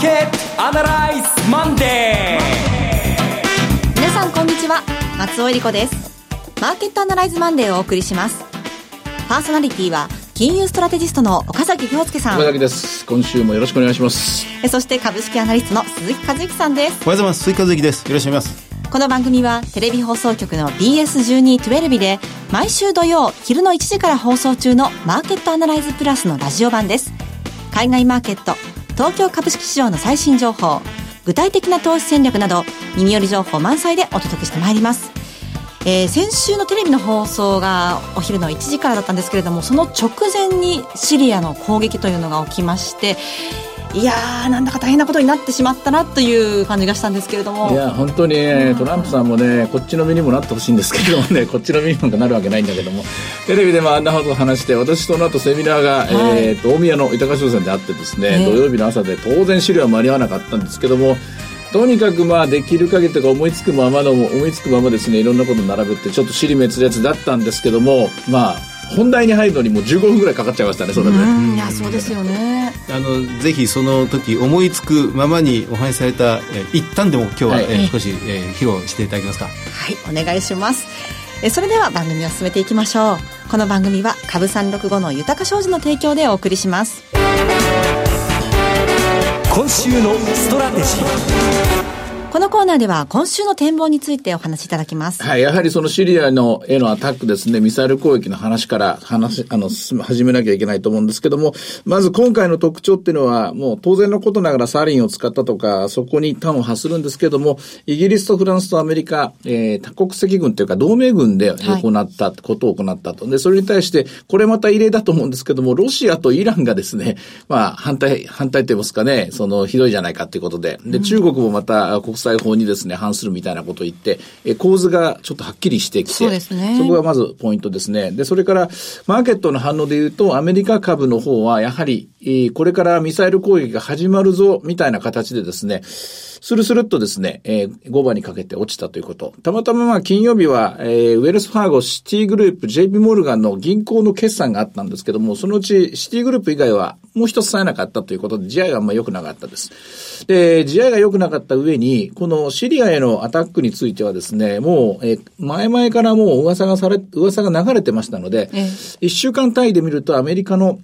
ーケットアナライズマンデー皆さんこんにちは松尾英里子です。マーケットアナライズマンデーをお送りします。パーソナリティは金融ストラテジストの岡崎良介さん。岡崎です。今週もよろしくお願いします。そして株式アナリストの鈴木一之さんです。おはようございます。鈴木一之です。よろしくお願いします。この番組はテレビ放送局の BS1212 で毎週土曜昼の1時から放送中のマーケットアナライズプラスのラジオ版です。海外マーケット東京株式市場の最新情報具体的な投資戦略など耳寄り情報満載でお届けしてまいります。えー、先週のテレビの放送がお昼の1時からだったんですけれどもその直前にシリアの攻撃というのが起きましていやー、なんだか大変なことになってしまったなという感じがしたんですけれども。いや、本当に、ね、トランプさんもね、こっちの身にもなってほしいんですけどもね、こっちの身にもなるわけないんだけども、テレビでもあんなことを話して、私その後セミナーが、はい、えー、と、大宮の豊商船であってですね、えー、土曜日の朝で当然資料は間に合わなかったんですけども、とにかくまあできる限りとか思いつくままの思いつくままですねいろんなこと並べてちょっと尻滅裂だったんですけどもまあ本題に入るのにもう15分ぐらいかかっちゃいましたねそれで、いやそうですよね。あのぜひその時思いつくままにお話しされた、え一旦でも今日は、はい、えー、少し、えー、披露していただけますか？はいお願いします。えそれでは番組を進めていきましょう。この番組は株三六五の豊か商事の提供でお送りします。今週のストラテジーこのコーナーでは今週の展望についてお話しいただきます。はい、やはりそのシリアのへのアタックですね、ミサイル攻撃の話から話、あの、始めなきゃいけないと思うんですけども、まず今回の特徴っていうのは、もう当然のことながらサリンを使ったとか、そこに端を発するんですけども、イギリスとフランスとアメリカ、えー、多国籍軍というか同盟軍で行った、ことを行ったと。で、それに対して、これまた異例だと思うんですけども、ロシアとイランがですね、まあ、反対、反対と言いますかね、その、ひどいじゃないかということで、で、中国もまた国際法にですね、反するみたいなことを言って、え構図がちょっとはっきりしてきて、そうですね。そこがまずポイントですね。で、それから、マーケットの反応で言うと、アメリカ株の方は、やはり、えこれからミサイル攻撃が始まるぞ、みたいな形でですね、スルスルっとですね、えー、5番にかけて落ちたということ。たまたままあ金曜日は、えー、ウェルスファーゴ、シティグループ、JP モルガンの銀行の決算があったんですけども、そのうちシティグループ以外はもう一つさえなかったということで、地合いがあんま良くなかったです。で、地合いが良くなかった上に、このシリアへのアタックについてはですね、もう、えー、前々からもう噂がされ、噂が流れてましたので、一、え週間単位で見るとアメリカの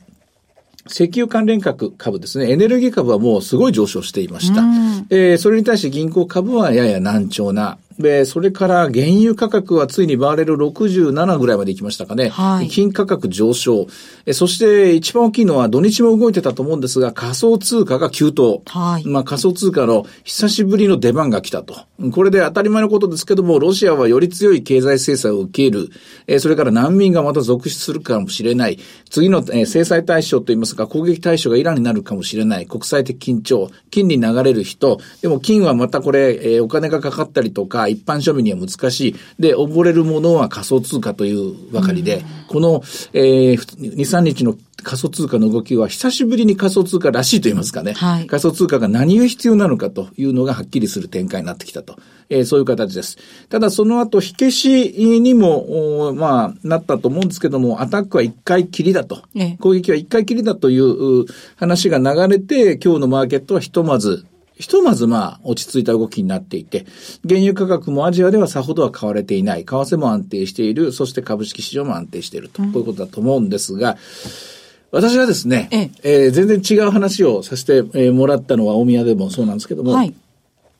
石油関連株株ですね、エネルギー株はもうすごい上昇していました。えー、それに対して銀行株はやや難聴なで、それから原油価格はついにバーレル67ぐらいまで行きましたかね。はい。金価格上昇。えそして一番大きいのは土日も動いてたと思うんですが、仮想通貨が急騰。はい。まあ仮想通貨の久しぶりの出番が来たと。これで当たり前のことですけども、ロシアはより強い経済制裁を受ける。えそれから難民がまた続出するかもしれない。次の、え制裁対象といいますか、攻撃対象がイランになるかもしれない。国際的緊張。金に流れる人。でも金はまたこれ、えお金がかかったりとか、一般庶民には難しい。で、溺れるものは仮想通貨というばかりで、この、えー、2、3日の仮想通貨の動きは久しぶりに仮想通貨らしいと言いますかね。はい、仮想通貨が何が必要なのかというのがはっきりする展開になってきたと。えー、そういう形です。ただその後、火消しにも、まあ、なったと思うんですけども、アタックは一回きりだと。攻撃は一回きりだという話が流れて、今日のマーケットはひとまずひとまずまあ落ち着いた動きになっていて、原油価格もアジアではさほどは買われていない、為替も安定している、そして株式市場も安定していると、こういうことだと思うんですが、私はですね、ええー、全然違う話をさせてもらったのは大宮でもそうなんですけども、はい、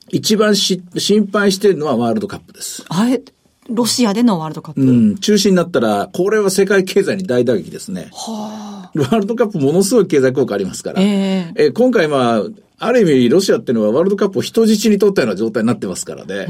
一番し心配しているのはワールドカップです。ロシアでのワールドカップ？うん、中止になったら、これは世界経済に大打撃ですね。はあ。ワールドカップものすごい経済効果ありますから。えー、えー、今回まあ、ある意味、ロシアっていうのはワールドカップを人質に取ったような状態になってますからね。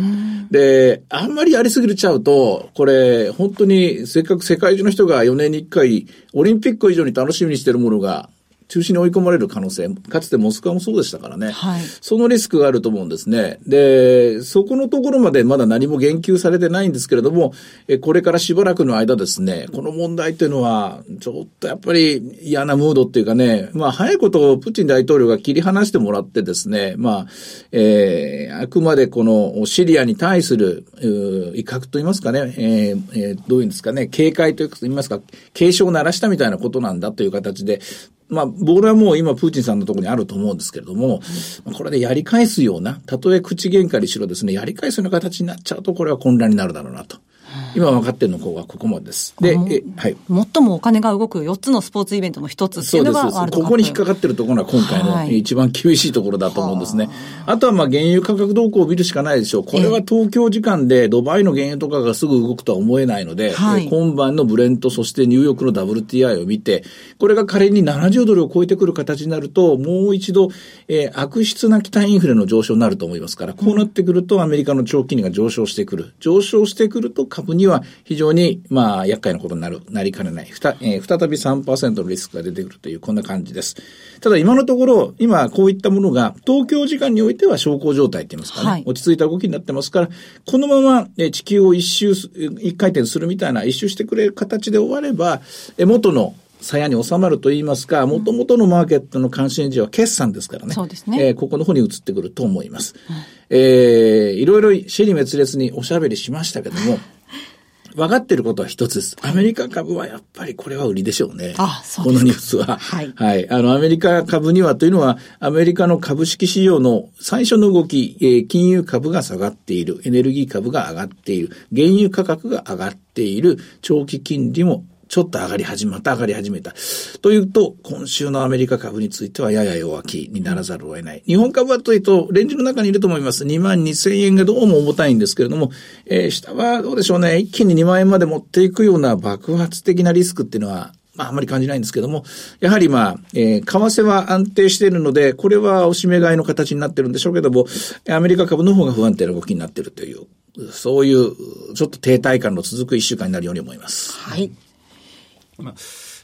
で、あんまりやりすぎちゃうと、これ、本当にせっかく世界中の人が4年に1回、オリンピック以上に楽しみにしてるものが、中止に追い込まれる可能性、かつてモスクワもそうでしたからね。はい、そのリスクがあると思うんですね。で、そこのところまでまだ何も言及されてないんですけれども、えこれからしばらくの間ですね、この問題っていうのは、ちょっとやっぱり嫌なムードっていうかね、まあ早いことをプーチン大統領が切り離してもらってですね、まあ、えー、あくまでこのシリアに対する、威嚇と言いますかね、えーえー、どういうんですかね、警戒と言いますか、警鐘を鳴らしたみたいなことなんだという形で、まあ、ボールはもう今、プーチンさんのところにあると思うんですけれども、これでやり返すような、たとえ口喧嘩にしろですね、やり返すような形になっちゃうと、これは混乱になるだろうなと。今分かってるのはここまでです。で、え、はい。最もお金が動く4つのスポーツイベントの一つっていうのがワ。ここに引っかかってるところが今回の一番厳しいところだと思うんですね。はい、あとはまあ原油価格動向を見るしかないでしょう。これは東京時間でドバイの原油とかがすぐ動くとは思えないので、はい、今晩のブレント、そしてニューヨークの WTI を見て、これが仮に70ドルを超えてくる形になると、もう一度、えー、悪質な期待インフレの上昇になると思いますから、こうなってくるとアメリカの長期金利が上昇してくる。上昇してくると株には非常に、まあ、厄介なことになる、なりかねない。ふた、えー、再び3%のリスクが出てくるという、こんな感じです。ただ今のところ、今こういったものが、東京時間においては小康状態って言いますかね、はい、落ち着いた動きになってますから、このまま、え地球を一周、一回転するみたいな、一周してくれる形で終われば、え元の鞘に収まると言いますか、もともとのマーケットの関心事は決算ですからね。そうですね。えー、ここの方に移ってくると思います。うん、えー、いろいろ死に滅裂におしゃべりしましたけども、分かってることは一つです。アメリカ株はやっぱりこれは売りでしょうね。あ、そうこのニュースは。はい。はい。あの、アメリカ株にはというのは、アメリカの株式市場の最初の動き、えー、金融株が下がっている、エネルギー株が上がっている、原油価格が上がっている、長期金利もちょっと上がり始めた、上がり始めた。というと、今週のアメリカ株についてはやや弱気にならざるを得ない。日本株はというと、レンジの中にいると思います。2万2000円がどうも重たいんですけれども、えー、下はどうでしょうね。一気に2万円まで持っていくような爆発的なリスクっていうのは、まあ、あまり感じないんですけども、やはりまあ、えー、為替は安定しているので、これはおしめ買いの形になってるんでしょうけども、アメリカ株の方が不安定な動きになってるという、そういう、ちょっと停滞感の続く一週間になるように思います。はい。まあ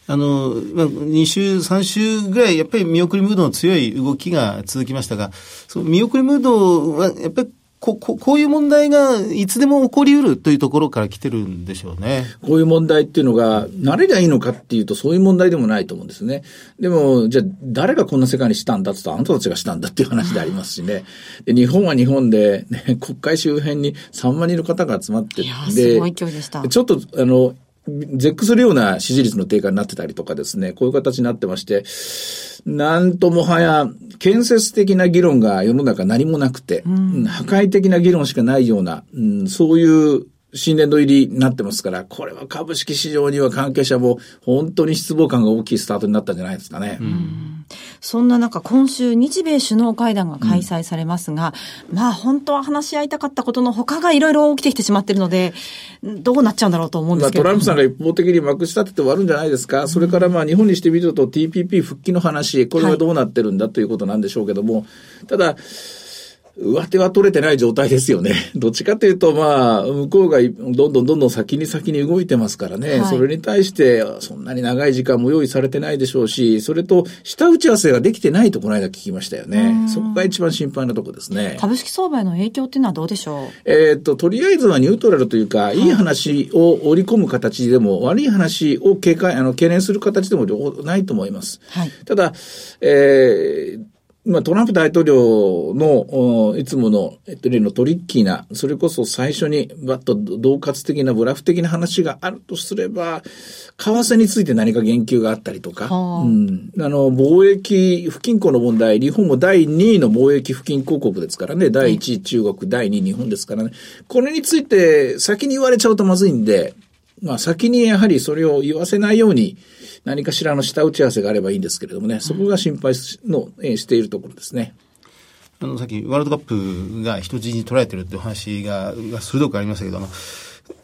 あの、まあ、2週、3週ぐらい、やっぱり見送りムードの強い動きが続きましたが、その見送りムードは、やっぱりこここういう問題がいつでも起こりうるというところから来てるんでしょうね。こういう問題っていうのが、慣れりゃいいのかっていうと、そういう問題でもないと思うんですね。でも、じゃあ、誰がこんな世界にしたんだって言ったら、あなたたちがしたんだっていう話でありますしね。で日本は日本で、ね、国会周辺に3万人の方が集まって、で、すごい勢いでした。ちょっと、あの、絶句するような支持率の低下になってたりとかですね、こういう形になってまして、なんともはや、建設的な議論が世の中何もなくて、うん、破壊的な議論しかないような、うん、そういう新年度入りになってますから、これは株式市場には関係者も本当に失望感が大きいスタートになったんじゃないですかね。そんな中、今週日米首脳会談が開催されますが、うん、まあ本当は話し合いたかったことの他がいろいろ起きてきてしまっているので、どうなっちゃうんだろうと思うんですけど。トランプさんが一方的にまくし立てて終わるんじゃないですか。それからまあ日本にしてみると TPP 復帰の話、これはどうなってるんだということなんでしょうけども、はい、ただ、上手は取れてない状態ですよね。どっちかというと、まあ、向こうがどんどんどんどん先に先に動いてますからね。はい、それに対して、そんなに長い時間も用意されてないでしょうし、それと、下打ち合わせができてないとこの間聞きましたよね。そこが一番心配なとこですね。株式相場への影響っていうのはどうでしょう？えっと、とりあえずはニュートラルというか、はい、いい話を織り込む形でも、悪い話を警戒、あの、懸念する形でもないと思います。はい、ただ、えー、まあ、トランプ大統領の、いつもの、えっと、例のトリッキーな、それこそ最初に、バッと恫喝的な、ブラフ的な話があるとすれば、為替について何か言及があったりとか、うん、あの、貿易不均衡の問題、日本も第2位の貿易不均衡国ですからね、第1位中国、第2位日本ですからね、これについて先に言われちゃうとまずいんで、まあ、先にやはりそれを言わせないように、何かしらの下打ち合わせがあればいいんですけれどもね、そこが心配の、えー、しているところですね。あの、さっきワールドカップが人質に取られてるっていう話が、が鋭くありましたけど、あの、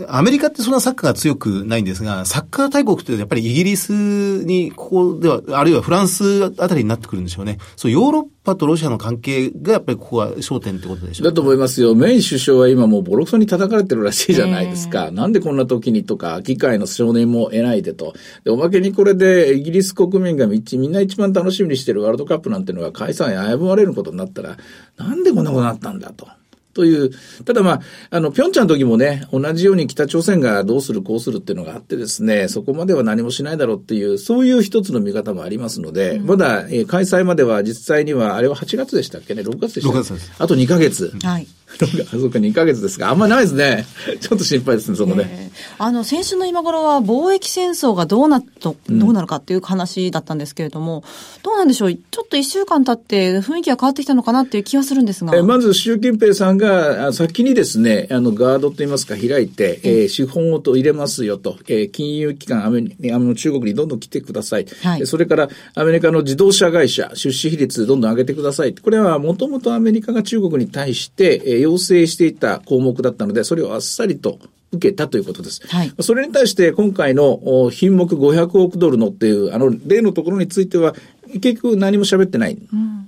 アメリカってそんなサッカーが強くないんですが、サッカー大国ってやっぱりイギリスに、ここでは、あるいはフランスあたりになってくるんでしょうね。そう、ヨーロッパとロシアの関係がやっぱりここは焦点ってことでしょうだと思いますよ。メイン首相は今もうボロクソに叩かれてるらしいじゃないですか。なんでこんな時にとか、議会の承認も得ないでと。で、おまけにこれでイギリス国民がみんな一番楽しみにしてるワールドカップなんてのが解散へ危ぶまれることになったら、なんでこんなことになったんだと。という、ただまあ、あの、ぴょんちゃんの時もね、同じように北朝鮮がどうするこうするっていうのがあってですね、そこまでは何もしないだろうっていう、そういう一つの見方もありますので、うん、まだ、えー、開催までは実際には、あれは8月でしたっけね、6月でしたっけ ?6 月です。あと2ヶ月。はい。あ、そうか、2ヶ月ですが、あんまないですね。ちょっと心配ですね、そこで。えーあの、先週の今頃は貿易戦争がどうなっと、どうなるかっていう話だったんですけれども、どうなんでしょう？ちょっと一週間経って雰囲気が変わってきたのかなっていう気はするんですが。えまず、習近平さんがあ先にですね、あの、ガードといいますか、開いて、えー資本をと入れますよと、えー金融機関、アメリあの中国にどんどん来てください。はいでそれから、アメリカの自動車会社、出資比率どんどん上げてください。これは、もともとアメリカが中国に対して、えー要請していた項目だったので、それをあっさりと、受けたということです。はいそれに対して今回のお品目500億ドルのっていう、あの、例のところについては、結局何も喋ってない。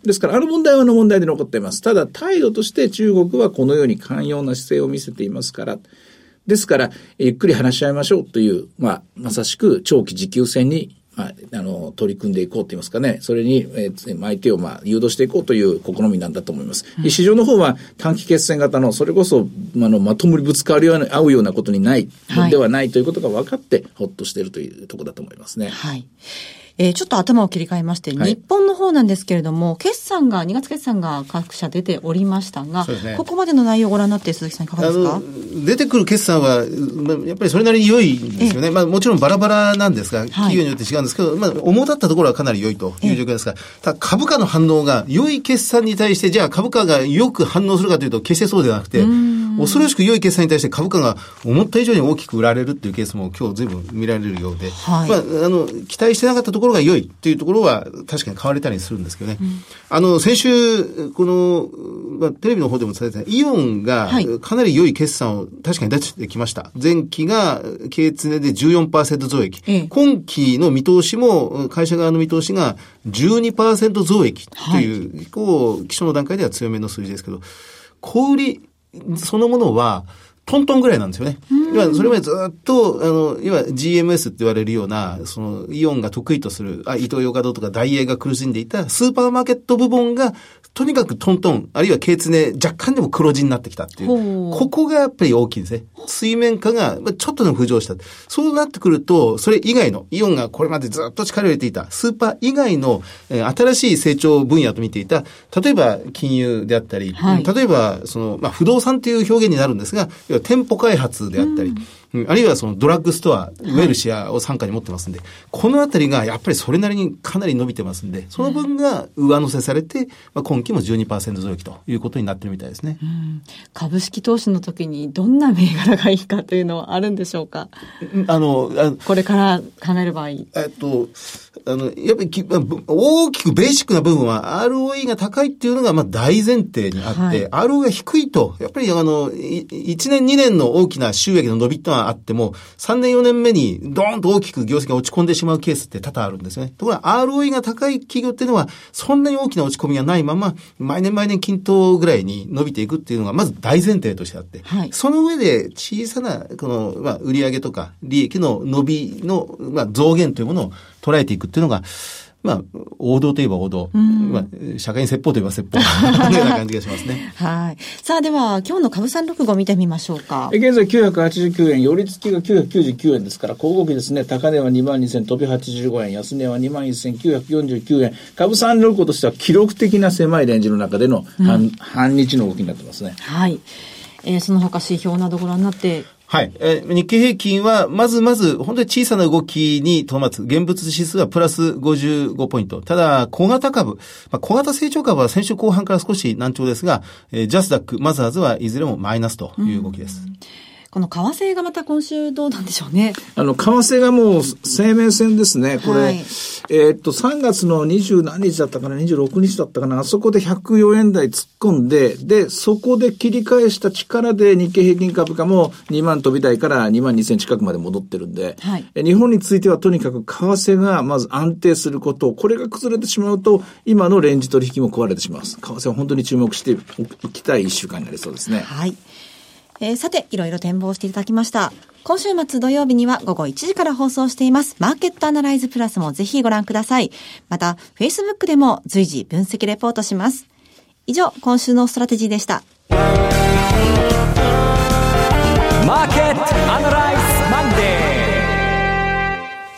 ですから、あの問題はあの問題で残っています。ただ、態度として中国はこのように寛容な姿勢を見せていますから、ですから、ゆっくり話し合いましょうという、まあ、まさしく長期持久戦に、まあ、あの、取り組んでいこうと言いますかね、それに、えー相手を、まあ、誘導していこうという試みなんだと思います。市場の方は短期決戦型の、それこそ、あの、まともにぶつかるような、合うようなことにない、はいではないということが分かって、ほっとしているというところだと思いますね。はい。えーちょっと頭を切り替えまして、はい。日本の方なんですけれども、決算が、2月決算が各社出ておりましたが、ね。ここまでの内容をご覧になって鈴木さんいかがあですか？の出てくる決算は、まあやっぱりそれなりに良いんですよね。まあもちろんバラバラなんですが、企業によって違うんですけど、まあ主だったところはかなり良いという状況ですが、ただ株価の反応が良い決算に対して、じゃあ株価がよく反応するかというと決してそうではなくて、恐ろしく良い決算に対して株価が思った以上に大きく売られるっていうケースも今日随分見られるようで、はい。まああの、期待してなかったところが良いというところは確かに買われたりするんですけどね。あの、先週、この、まあ、テレビの方でも伝えてたイオンがはい。かなり良い決算を確かに出してきました。前期が経常で14%増益。ええ。今期の見通しも、会社側の見通しが12%増益という、結構、基礎の段階では強めの数字ですけど、小売りそのものは、トントンぐらいなんですよね。要はそれまでずっと、あの、要は GMS って言われるような、その、イオンが得意とする、あ、イトーヨーカドーとかダイエーが苦しんでいたスーパーマーケット部門が、とにかくトントン、あるいは経常若干でも黒字になってきたっていう。ここがやっぱり大きいですね。水面下がまあちょっとでも浮上した。そうなってくると、それ以外の、イオンがこれまでずっと力を入れていた、スーパー以外の、えー新しい成長分野と見ていた、例えば金融であったり、はい例えば、その、まあ、不動産っていう表現になるんですが、要は店舗開発であったり、うんあるいはそのドラッグストア、ウェルシアを傘下に持ってますんで、このあたりがやっぱりそれなりにかなり伸びてますんで、その分が上乗せされて、まあ、今期も12%増益ということになってるみたいですね。株式投資の時にどんな銘柄がいいかというのはあるんでしょうか？あの、あこれから考える場合。えっと、あの、やっぱり大きくベーシックな部分は ROE が高いっていうのがまあ大前提にあって、ROE が低いと、やっぱりあの、い1年2年の大きな収益の伸びってのはあっても、3年4年目にドーンと大きく業績が落ち込んでしまうケースって多々あるんですよね。ところが ROE が高い企業っていうのは、そんなに大きな落ち込みがないまま、毎年毎年均等ぐらいに伸びていくっていうのがまず大前提としてあって、はいその上で小さな、この、まあ、売上とか利益の伸びの、まあ、増減というものを捉えていくっていうのが、まあ、王道といえば王道。まあ、社会に説法といえば説法。のような感じがしますね。はい。さあでは、今日の株三六五見てみましょうかえ。現在989円、寄り付きが999円ですから、小動きですね。高値は2万2000飛び85円、安値は2万1949円。株三六五としては記録的な狭いレンジの中での半,、半日の動きになってますね。はい。えーその他指標などご覧になって、はい。えー日経平均は、まずまず、本当に小さな動きにとどまつ。現物指数はプラス55ポイント。ただ、小型株、まあ、小型成長株は先週後半から少し難聴ですが、えージャスダック、マザーズはいずれもマイナスという動きです。この為替がまた今週どうなんでしょうね。あの、為替がもう生命線ですね。これ、はいえーっと、3月の20何日だったかな、26日だったかな、あそこで104円台突っ込んで、で、そこで切り返した力で日経平均株価も2万飛び台から2万2000近くまで戻ってるんで、はいえ日本についてはとにかく為替がまず安定すること、これが崩れてしまうと、今のレンジ取引も壊れてしまいます。為替は本当に注目していきたい1週間になりそうですね。はい。えーさて、いろいろ展望していただきました。今週末土曜日には午後1時から放送しています。マーケットアナライズプラスもぜひご覧ください。また、Facebook でも随時分析レポートします。以上、今週のストラテジーでした。マーケットアナライズマンデ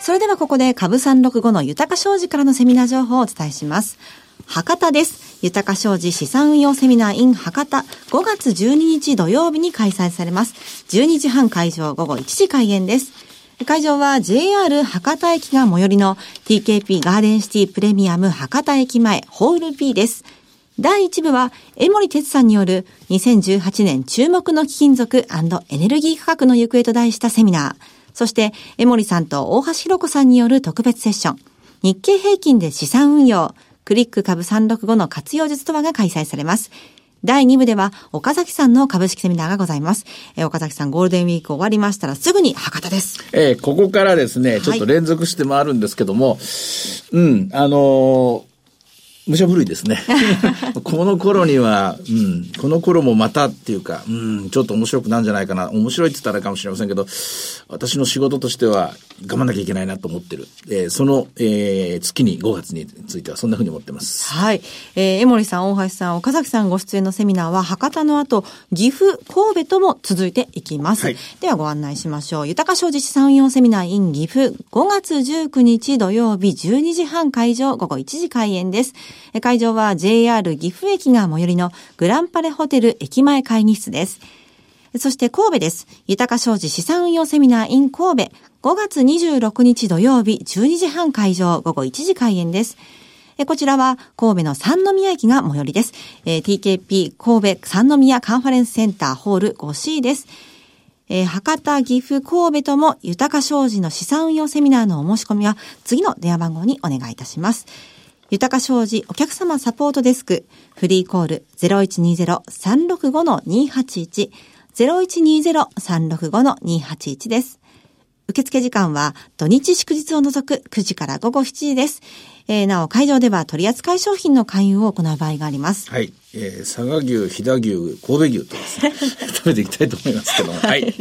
ーそれではここで株365の豊商事からのセミナー情報をお伝えします。博多です。豊か商事資産運用セミナー in 博多5月12日土曜日に開催されます。12時半会場午後1時開演です。会場は JR 博多駅が最寄りの TKP ガーデンシティプレミアム博多駅前ホール B です。第1部は、江森哲さんによる2018年注目の貴金属エネルギー価格の行方と題したセミナー。そして、江森さんと大橋弘子さんによる特別セッション。日経平均で資産運用。クリック株365の活用術とはが開催されます。第2部では、岡崎さんの株式セミナーがございます。えー岡崎さん、ゴールデンウィーク終わりましたらすぐに博多です。えーここからですね、ちょっと連続して回るんですけども、うん、あのー武者震いですね。この頃には、うん、この頃もまたっていうか、うん、ちょっと面白くなるんじゃないかな。面白いって言ったらかもしれませんけど、私の仕事としては我慢なきゃいけないなと思ってる。えーその、えー月に5月についてはそんなふうに思ってます。はい。えー、江森さん、大橋さん、岡崎さんご出演のセミナーは、博多の後、岐阜、神戸とも続いていきます。はいではご案内しましょう。豊か商事資産運用セミナー in 岐阜、5月19日土曜日12時半会場、午後1時開演です。会場は JR 岐阜駅が最寄りのグランパレホテル駅前会議室です。そして神戸です。豊か商事資産運用セミナー in 神戸。5月26日土曜日12時半会場午後1時開演です。こちらは神戸の三宮駅が最寄りです。え TKP 神戸三宮カンファレンスセンターホール 5C です。えー博多、岐阜、神戸とも豊か商事の資産運用セミナーのお申し込みは次の電話番号にお願いいたします。豊か商事お客様サポートデスク、フリーコール0120-365-281、0120-365-281です。受付時間は土日祝日を除く9時から午後7時です。えーなお、会場では取扱い商品の勧誘を行う場合があります。はい。えー佐賀牛、飛騨牛、神戸牛とですね、食べていきたいと思いますけども。はい。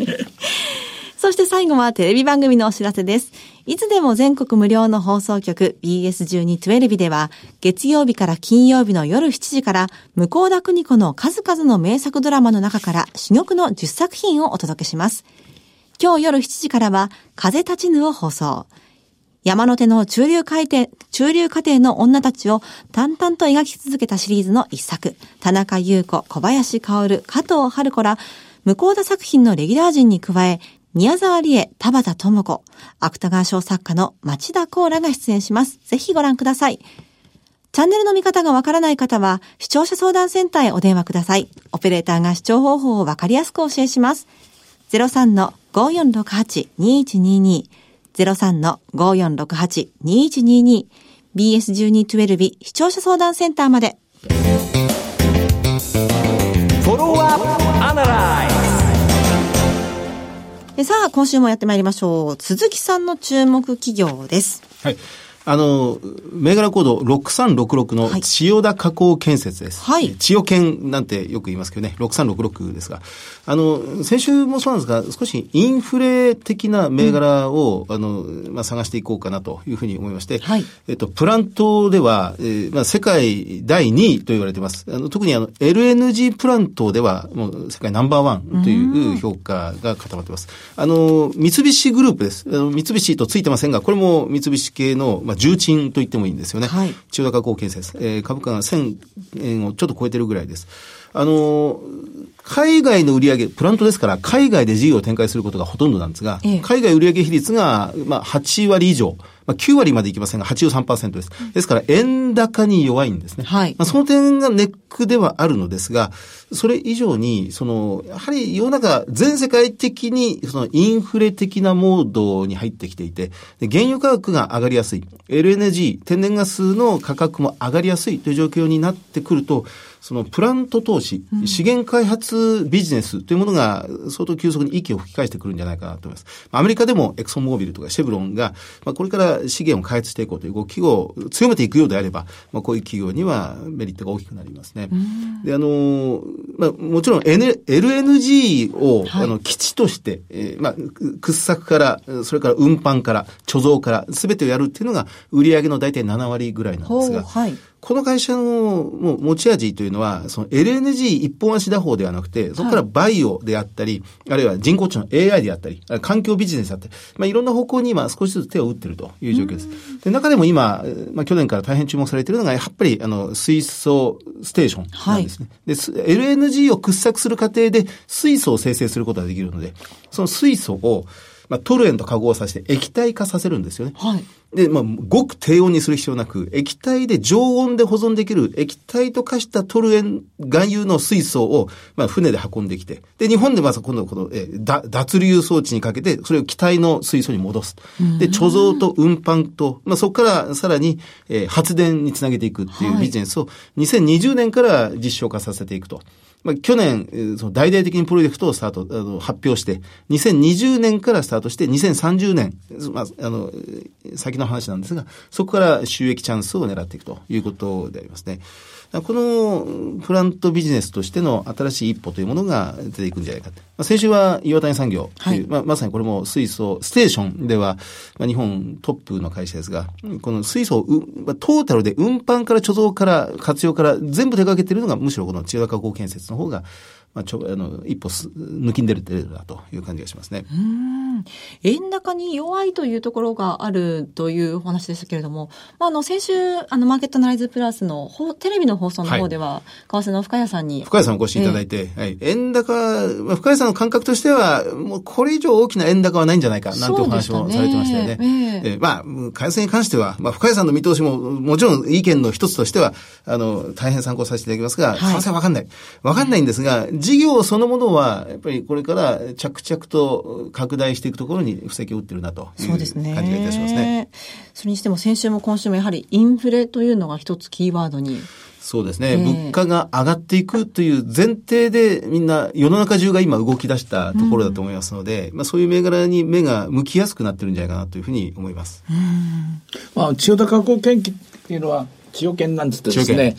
そして最後はテレビ番組のお知らせです。いつでも全国無料の放送局 BS1212 では月曜日から金曜日の夜7時から向田邦子の数々の名作ドラマの中から珠玉の10作品をお届けします。今日夜7時からは風立ちぬを放送。山手の中流回転、中流家庭の女たちを淡々と描き続けたシリーズの一作。田中優子、小林薫、加藤春子ら、向田作品のレギュラー陣に加え、宮沢りえ、田畑智子、芥川賞作家の町田光らが出演します。ぜひご覧ください。チャンネルの見方がわからない方は、視聴者相談センターへお電話ください。オペレーターが視聴方法をわかりやすくお教えします。03-5468-2122 03-5468-2122 BS1212 視聴者相談センターまで。Follow up Analyze えさあ、今週もやってまいりましょう。鈴木さんの注目企業です。はい。あの、銘柄コード6366のはい千代田加工建設です。はい千代建なんてよく言いますけどね、6366ですが。あの、先週もそうなんですが、少しインフレ的な銘柄を、あの、まあ、探していこうかなというふうに思いまして、はいえっと、プラントでは、えーまあ、世界第2位と言われています。あの特にあの、LNG プラントでは、もう世界ナンバーワンという評価が固まっています。あの、三菱グループです。あの三菱とついてませんが、これも三菱系の、まあ、重鎮と言ってもいいんですよね。はい千代田加工建設。えー株価が1000円をちょっと超えてるぐらいです。あの、海外の売上プラントですから、海外で事業を展開することがほとんどなんですが、ええ海外売上比率が、まあ、8割以上、まあ、9割までいきませんが、83%です。ですから、円高に弱いんですね。はいまあ、その点がネックではあるのですが、それ以上に、その、やはり世の中、全世界的に、その、インフレ的なモードに入ってきていて、で原油価格が上がりやすい。LNG、天然ガスの価格も上がりやすいという状況になってくると、そのプラント投資、資源開発ビジネスというものが相当急速に息を吹き返してくるんじゃないかなと思います。アメリカでもエクソンモービルとかシェブロンが、まあ、これから資源を開発していこうという動きを強めていくようであれば、まあ、こういう企業にはメリットが大きくなりますね。で、あの、まあ、もちろん N LNG を、はいあの基地として、えーまあ、く掘削から、それから運搬から、貯蔵から、すべてをやるっていうのが売上の大体7割ぐらいなんですが、この会社のもう持ち味というのは、その LNG 一本足打法ではなくて、そこからバイオであったり、あるいは人工知能 AI であったり、環境ビジネスだったり、まあ、いろんな方向に今少しずつ手を打っているという状況です。で中でも今、まあ、去年から大変注目されているのが、やっぱりあの水素ステーションなんですね。はい、で LNG を掘削する過程で水素を生成することができるので、その水素をまあ、トルエンと化合させて液体化させるんですよね。はい。で、まあ、ごく低温にする必要なく、液体で常温で保存できる液体と化したトルエン含有の水素を、まあ、船で運んできて、で、日本でまず今度この、え脱流装置にかけて、それを気体の水素に戻す。で、貯蔵と運搬と、まあ、そこからさらに、えー、発電につなげていくっていうビジネスを、2020年から実証化させていくと。まあ、去年、その大々的にプロジェクトをスタート、あの、発表して、2020年からスタートして、2030年、まあ、あの、先の話なんですが、そこから収益チャンスを狙っていくということでありますね。このプラントビジネスとしての新しい一歩というものが出ていくんじゃないかと。まあ、先週は岩谷産業という、はい、まあ、まさにこれも水素、ステーションでは、まあ、日本トップの会社ですが、この水素を、まあ、トータルで運搬から貯蔵から活用から全部手掛けているのがむしろこの千代田加工建設の方がまあ、ちょあの一歩抜きんでるだという感じがしますね。うん。円高に弱いというところがあるというお話でしたけれども、まあ、あの先週あのマーケットナライズプラスのテレビの放送の方では、はい、為替の深谷さんに深谷さんお越しいただいて、えー、はい、円高、まあ、深谷さんの感覚としてはもうこれ以上大きな円高はないんじゃないかなんてお話もされてましたよね。ねえ。ー、え。ー、まあ為替に関しては、まあ、深谷さんの見通しももちろん意見の一つとしてはあの大変参考させていただきますが、為替はわかんない。わかんないんですが、事業そのものは、やっぱりこれから着々と拡大していくところに布石を打ってるなという感じがいたしますね。それにしても先週も今週もやはりインフレというのが一つキーワードに。そうですね、えー、物価が上がっていくという前提でみんな世の中中が今動き出したところだと思いますので、うん、まあそういう銘柄に目が向きやすくなってるんじゃないかなというふうに思います。まあ千代田加工研究っていうのは千代研なんつってですね、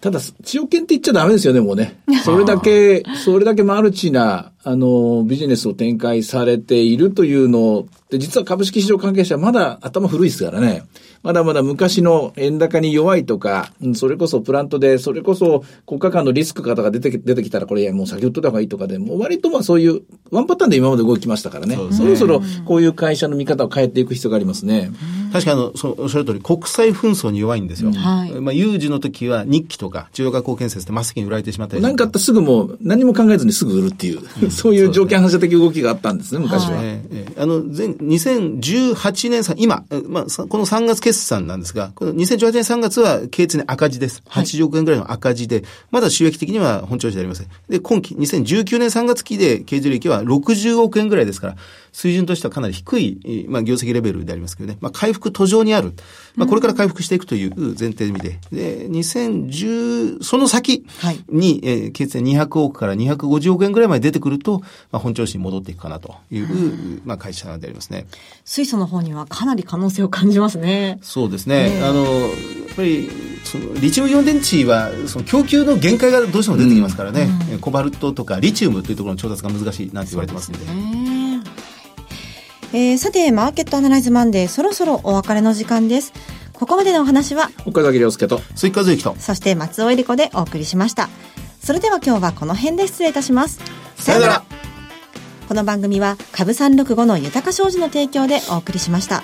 ただ、千代犬って言っちゃダメですよね、もうね。それだけ、それだけマルチな、あの、ビジネスを展開されているというので、実は株式市場関係者はまだ頭古いですからね。まだまだ昔の円高に弱いとか、それこそプラントで、それこそ国家間のリスク方が出て出てきたら、これ、いや、もう先売っとった方がいいとかで、もう割とまあそういう、ワンパターンで今まで動きましたからね。そねそろそろこういう会社の見方を変えていく必要がありますね。確かあの、そおっしゃる通り、国際紛争に弱いんですよ。はい。まあ、有事の時は日記とか、中央化工建設って真っ先に売られてしまったり何かあったらすぐもう、何も考えずにすぐ売るっていう、うん、そういう条件反射的動きがあったんですね、昔は。はい、えー、あの、前、2018年さ、今、まあ、この3月決算なんですが、この2018年3月は経常に赤字です。80億円ぐらいの赤字で、まだ収益的には本調子でありません。で、今期、2019年3月期で経常利益は60億円ぐらいですから、水準としてはかなり低い、まあ、業績レベルでありますけどね、まあ、回復途上にある。まあ、これから回復していくという前提で見て、で、2010、その先に、はい、えー、決200億から250億円ぐらいまで出てくると、まあ、本調子に戻っていくかなという、まあ、会社でありますね。水素の方にはかなり可能性を感じますね。そうですね。あの、やっぱり、そのリチウムイオン電池はその供給の限界がどうしても出てきますからね、うん、コバルトとかリチウムというところの調達が難しいなんて言われてますんで。えー、さて、マーケットアナライズマンデー、そろそろお別れの時間です。ここまでのお話は、岡崎亮介と、追加随と、そして松尾恵理子でお送りしました。それでは今日はこの辺で失礼いたします。さよなら。この番組は、株三六五の豊か商事の提供でお送りしました。